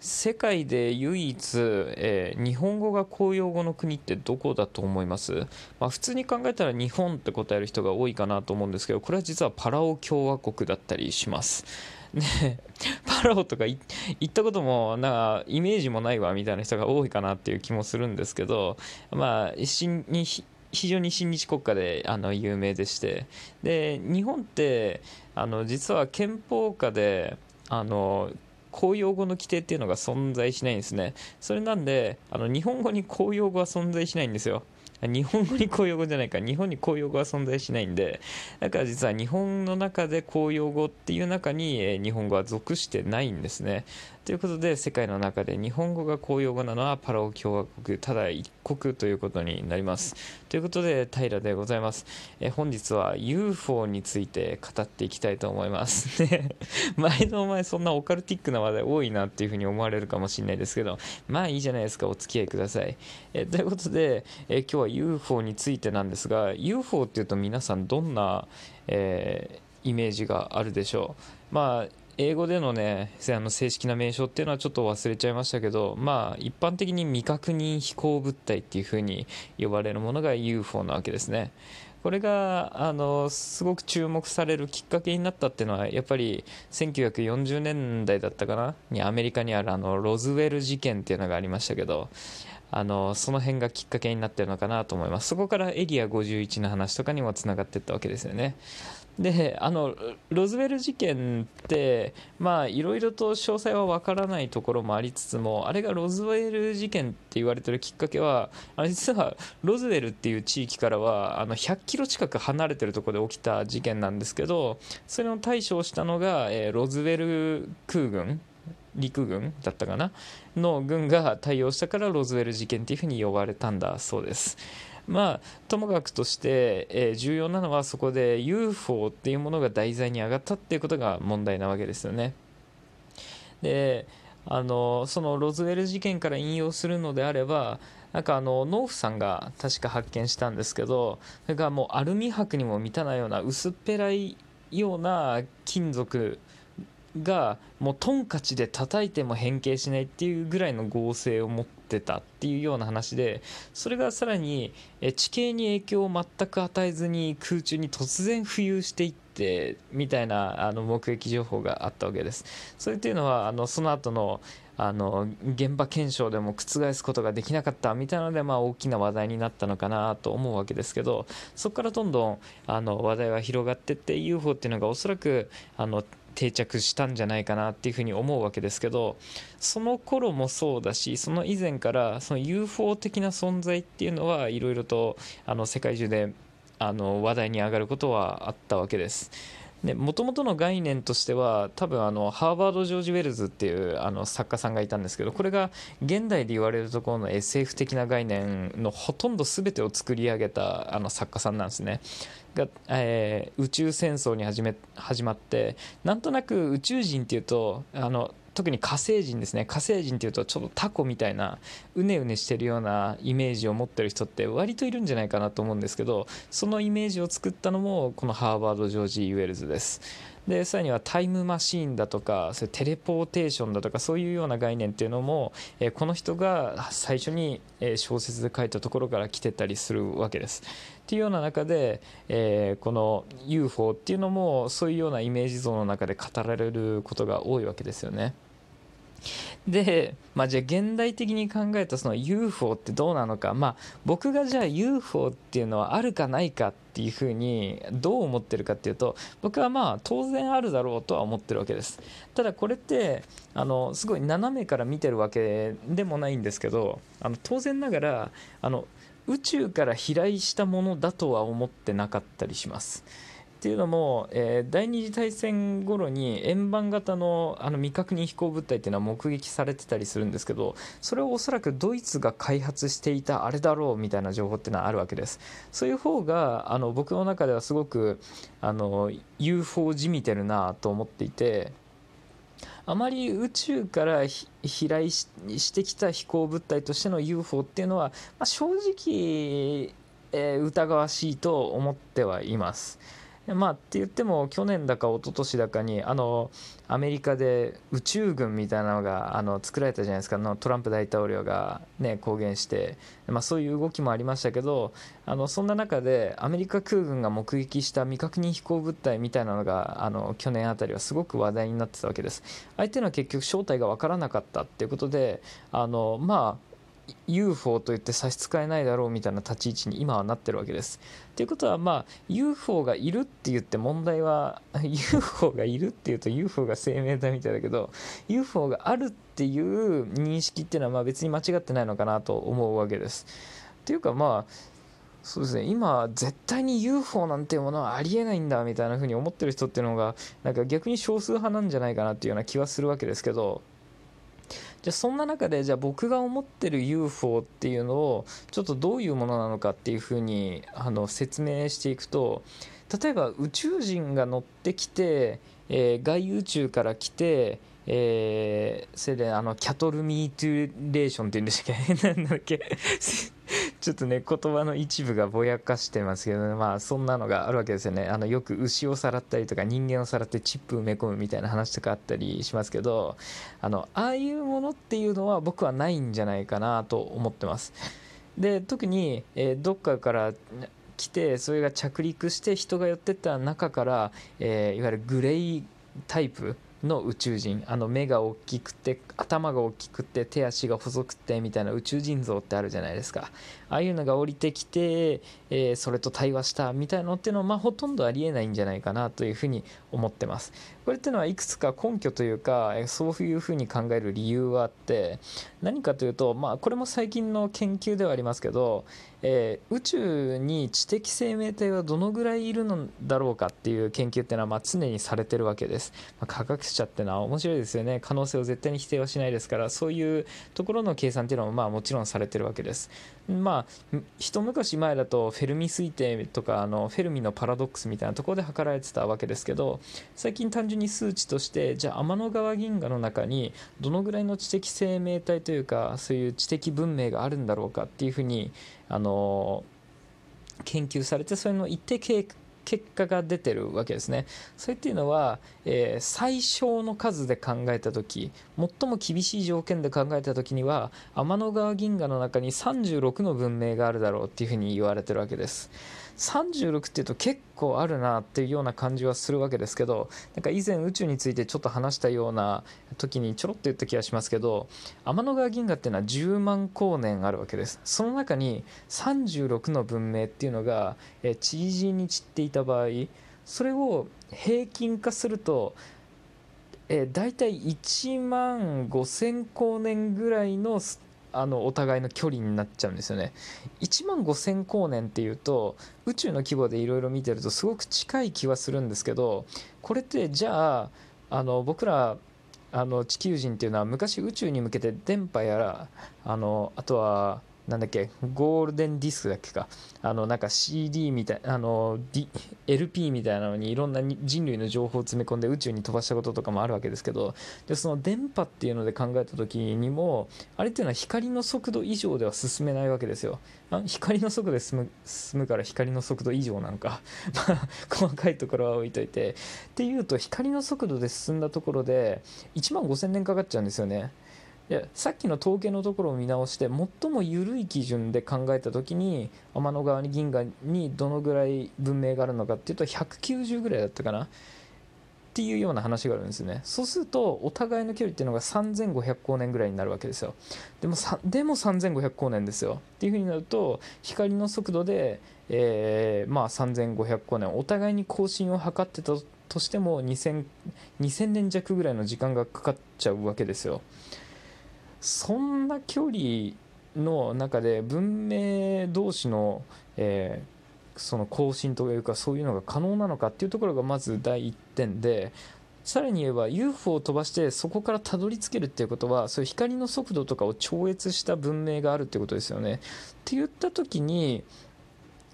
世界で唯一、えー、日本語が公用語の国ってどこだと思います、まあ、普通に考えたら日本って答える人が多いかなと思うんですけどこれは実はパラオ共和国だったりします。ね、パラオとか行ったこともなんかイメージもないわみたいな人が多いかなっていう気もするんですけどまあ新に非常に親日国家であの有名でして。で日本ってあの実は憲法下であの公用語の規定っていうのが存在しないんですね。それなんであの日本語に公用語は存在しないんですよ。日本語に公用語じゃないか。日本に公用語は存在しないんでだから実は日本の中で公用語っていう中に日本語は属してないんですね。ということで世界の中で日本語が公用語なのはパラオ共和国ただ一国ということになります。ということで平でございます。え本日は UFO について語っていきたいと思います。ね。毎度お前そんなオカルティックな話題多いなっていうふうに思われるかもしれないですけどまあいいじゃないですかお付き合いください。えということでえ今日は UFO についてなんですが UFO っていうと皆さんどんな、えー、イメージがあるでしょう？まあ英語でのねあの正式な名称っていうのはちょっと忘れちゃいましたけどまあ一般的に未確認飛行物体っていう風に呼ばれるものが UFO なわけですね。これがあのすごく注目されるきっかけになったっていうのはやっぱり1940年代だったかな？にアメリカにあるあのロズウェル事件っていうのがありましたけどあのその辺がきっかけになってるのかなと思います。そこからエリア51の話とかにもつながっていったわけですよね。であのロズウェル事件っていろいろと詳細は分からないところもありつつもあれがロズウェル事件って言われてるきっかけはあ実はロズウェルっていう地域からはあの100キロ近く離れてるところで起きた事件なんですけどそれの対処をしたのが、えー、ロズウェル空軍陸軍だったかな？の軍が対応したからロズウェル事件っていうふうに呼ばれたんだそうです。まあ、ともかくとして、えー、重要なのはそこで UFO っていうものが題材に上がったっていうことが問題なわけですよね。であのそのロズウェル事件から引用するのであればなんかあの農夫さんが確か発見したんですけどそれがもうアルミ箔にも満たないような薄っぺらいような金属がもうトンカチで叩いても変形しないっていうぐらいの合成を持ってたっていうような話でそれがさらに地形に影響を全く与えずに空中に突然浮遊していってみたいなあの目撃情報があったわけです。それっていうのはあのその後のあの現場検証でも覆すことができなかったみたいなので、まあ、大きな話題になったのかなと思うわけですけどそこからどんどんあの話題は広がっていって UFO っていうのがおそらくあの定着したんじゃないかなっていうふうに思うわけですけどその頃もそうだしその以前からその UFO 的な存在っていうのはいろいろとあの世界中であの話題に上がることはあったわけです。もともとの概念としては多分あのハーバード・ジョージ・ウェルズっていうあの作家さんがいたんですけどこれが現代で言われるところの SF 的な概念のほとんど全てを作り上げたあの作家さんなんですね。が、えー、宇宙戦争に始め始まってなんとなく宇宙人っていうとあの特に火星人ですね火星人っていうとちょっとタコみたいなうねうねしてるようなイメージを持ってる人って割といるんじゃないかなと思うんですけどそのイメージを作ったのもこのハーバード・ジョージ・ウェルズですでさらにはタイムマシーンだとかそれテレポーテーションだとかそういうような概念っていうのも、えこの人が最初に、小説で書いたところから来てたりするわけです。っていうような中で、えこの UFO っていうのもそういうようなイメージ像の中で語られることが多いわけですよね。で、まあ、じゃあ現代的に考えたその UFO ってどうなのか、まあ、僕がじゃあ UFO っていうのはあるかないかっていうふうにどう思ってるかっていうと僕はまあ当然あるだろうとは思ってるわけです。ただこれってあのすごい斜めから見てるわけでもないんですけどあの当然ながらあの宇宙から飛来したものだとは思ってなかったりします。っていうのも、えー、第二次大戦頃に円盤型のあの未確認飛行物体っていうのは目撃されてたりするんですけどそれをおそらくドイツが開発していたあれだろうみたいな情報っていうのはあるわけですそういう方があの僕の中ではすごくあの UFO じみてるなと思っていてあまり宇宙から飛来してきた飛行物体としての UFO っていうのは、まあ、正直、えー、疑わしいと思ってはいます。まあって言っても去年だか一昨年だかにあのアメリカで宇宙軍みたいなのがあの作られたじゃないですか。のトランプ大統領が、ね、公言して、まあ、そういう動きもありましたけどあのそんな中でアメリカ空軍が目撃した未確認飛行物体みたいなのがあの去年あたりはすごく話題になってたわけです。相手の結局正体が分からなかったっていうことであのまあ UFO と言って差し支えないだろうみたいな立ち位置に今はなってるわけです。ということはまあ UFO がいるって言って問題は UFO がいるっていうと UFO が生命体みたいだけど UFO があるっていう認識っていうのはまあ別に間違ってないのかなと思うわけです。というかまあそうですね今絶対に UFO なんていうものはありえないんだみたいな風に思ってる人っていうのがなんか逆に少数派なんじゃないかなっていうような気はするわけですけどじゃあそんな中でじゃあ僕が思ってる UFO っていうのをちょっとどういうものなのかっていうふうにあの説明していくと例えば宇宙人が乗ってきて、えー、外宇宙から来てえー、それであのキャトルミートゥレーションっていうんでしたっけ？なんだっけ？ちょっとね言葉の一部がぼやかしてますけど、ね、まあそんなのがあるわけですよね。あのよく牛をさらったりとか人間をさらってチップ埋め込むみたいな話とかあったりしますけどあのああいうものっていうのは僕はないんじゃないかなと思ってます。で特に、えー、どっかから来てそれが着陸して人が寄ってった中から、えー、いわゆるグレイタイプの宇宙人あの目が大きくて頭が大きくて手足が細くてみたいな宇宙人像ってあるじゃないですか。ああいうのが降りてきて、えー、それと対話したみたいなのっていうのは、まあ、ほとんどありえないんじゃないかなというふうに思ってます。これっていうのはいくつか根拠というかそういうふうに考える理由はあって何かというと、まあ、これも最近の研究ではありますけど、えー、宇宙に知的生命体はどのぐらいいるのだろうかっていう研究っていうのはまあ常にされてるわけです、まあ、科学者っていうのは面白いですよね。可能性を絶対に否定はしないですからそういうところの計算っていうのもまあもちろんされてるわけです。まあ一昔前だとフェルミ推定とかあのフェルミのパラドックスみたいなところで測られてたわけですけど最近単純に数値としてじゃあ天の川銀河の中にどのぐらいの知的生命体というかそういう知的文明があるんだろうかっていうふうにあの研究されてそれの一定結果が出てるわけですね。それっていうのは、えー、最小の数で考えた時最も厳しい条件で考えた時には天の川銀河の中に36の文明があるだろうっていうふうに言われてるわけです。36っていうと結構あるなっていうような感じはするわけですけどなんか以前宇宙についてちょっと話したような時にちょろっと言った気がしますけど天の川銀河っていうのは10万光年あるわけです。その中に36の文明っていうのが地理に散っていた場合それを平均化するとえー、大体1万5000光年ぐらいのあのお互いの距離になっちゃうんですよね。1万5000光年っていうと宇宙の規模でいろいろ見てるとすごく近い気はするんですけどこれってじゃああの僕らあの地球人っていうのは昔宇宙に向けて電波やらあのあとはなんだっけ？ゴールデンディスクだっけか？あのなんか CD みたいあの、D、LP みたいなのにいろんな人類の情報を詰め込んで宇宙に飛ばしたこととかもあるわけですけどでその電波っていうので考えた時にもあれっていうのは光の速度以上では進めないわけですよ。あ光の速度で進む進むから光の速度以上なのか。まあ細かいところは置いといて。っていうと光の速度で進んだところで1万5000年かかっちゃうんですよね。いやさっきの統計のところを見直して最も緩い基準で考えた時に天の川に銀河にどのぐらい文明があるのかっていうと190ぐらいだったかな。っていうような話があるんですね。そうするとお互いの距離っていうのが3500光年ぐらいになるわけですよ。でもでも3500光年ですよ。っていうふうになると光の速度で、えー、まあ3500光年お互いに更新を図ってたとしても2000 2000年弱ぐらいの時間がかかっちゃうわけですよ。そんな距離の中で文明同士の、えー、その更新というかそういうのが可能なのかっていうところがまず第一点でさらに言えば UFO を飛ばしてそこからたどり着けるっていうことはそういう光の速度とかを超越した文明があるってことですよね。って言った時に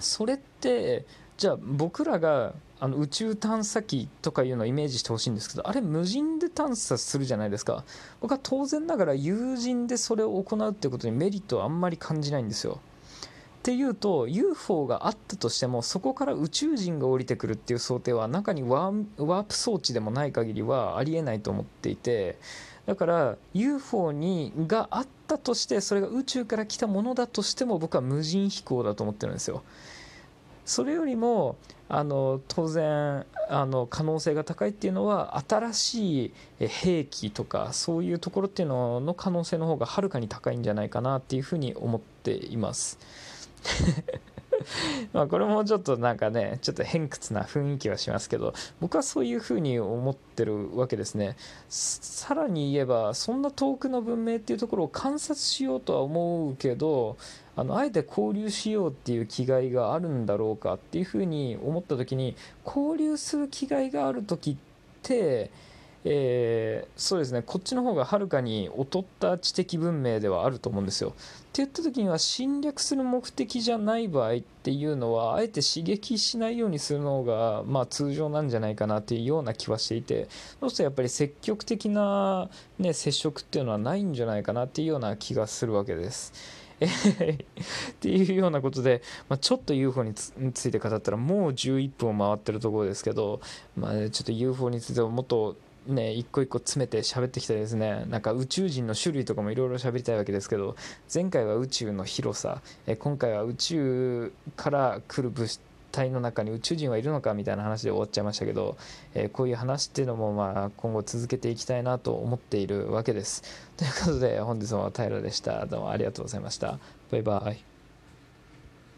それってじゃあ僕らがあの宇宙探査機とかいうのをイメージしてほしいんですけどあれ無人で探査するじゃないですか僕は当然ながら有人でそれを行うってことにメリットはあんまり感じないんですよっていうと UFO があったとしてもそこから宇宙人が降りてくるっていう想定は中にワープ装置でもない限りはありえないと思っていてだから UFO にがあったとしてそれが宇宙から来たものだとしても僕は無人飛行だと思ってるんですよ。それよりもあの当然あの可能性が高いっていうのは新しい兵器とかそういうところっていうのの可能性の方がはるかに高いんじゃないかなっていうふうに思っています。まあこれもちょっとなんかねちょっと偏屈な雰囲気はしますけど僕はそういうふうに思ってるわけですね。さらに言えばそんな遠くの文明っていうところを観察しようとは思うけどあのあえて交流しようっていう気概があるんだろうかっていうふうに思った時に交流する気概がある時ってえー、そうですねこっちの方がはるかに劣った知的文明ではあると思うんですよ。って言った時には侵略する目的じゃない場合っていうのはあえて刺激しないようにするのが、まあ、通常なんじゃないかなっていうような気はしていてそうするとやっぱり積極的な、ね、接触っていうのはないんじゃないかなっていうような気がするわけです。っていうようなことで、まあ、ちょっと UFO について語ったらもう11分を回ってるところですけど、まあ、ちょっと UFO についてもっとね、一個一個詰めて喋ってきたですねなんか宇宙人の種類とかもいろいろ喋りたいわけですけど前回は宇宙の広さえ今回は宇宙から来る物体の中に宇宙人はいるのかみたいな話で終わっちゃいましたけど、えこういう話っていうのもまあ今後続けていきたいなと思っているわけです。ということで本日も平でした。どうもありがとうございました。バイバイ。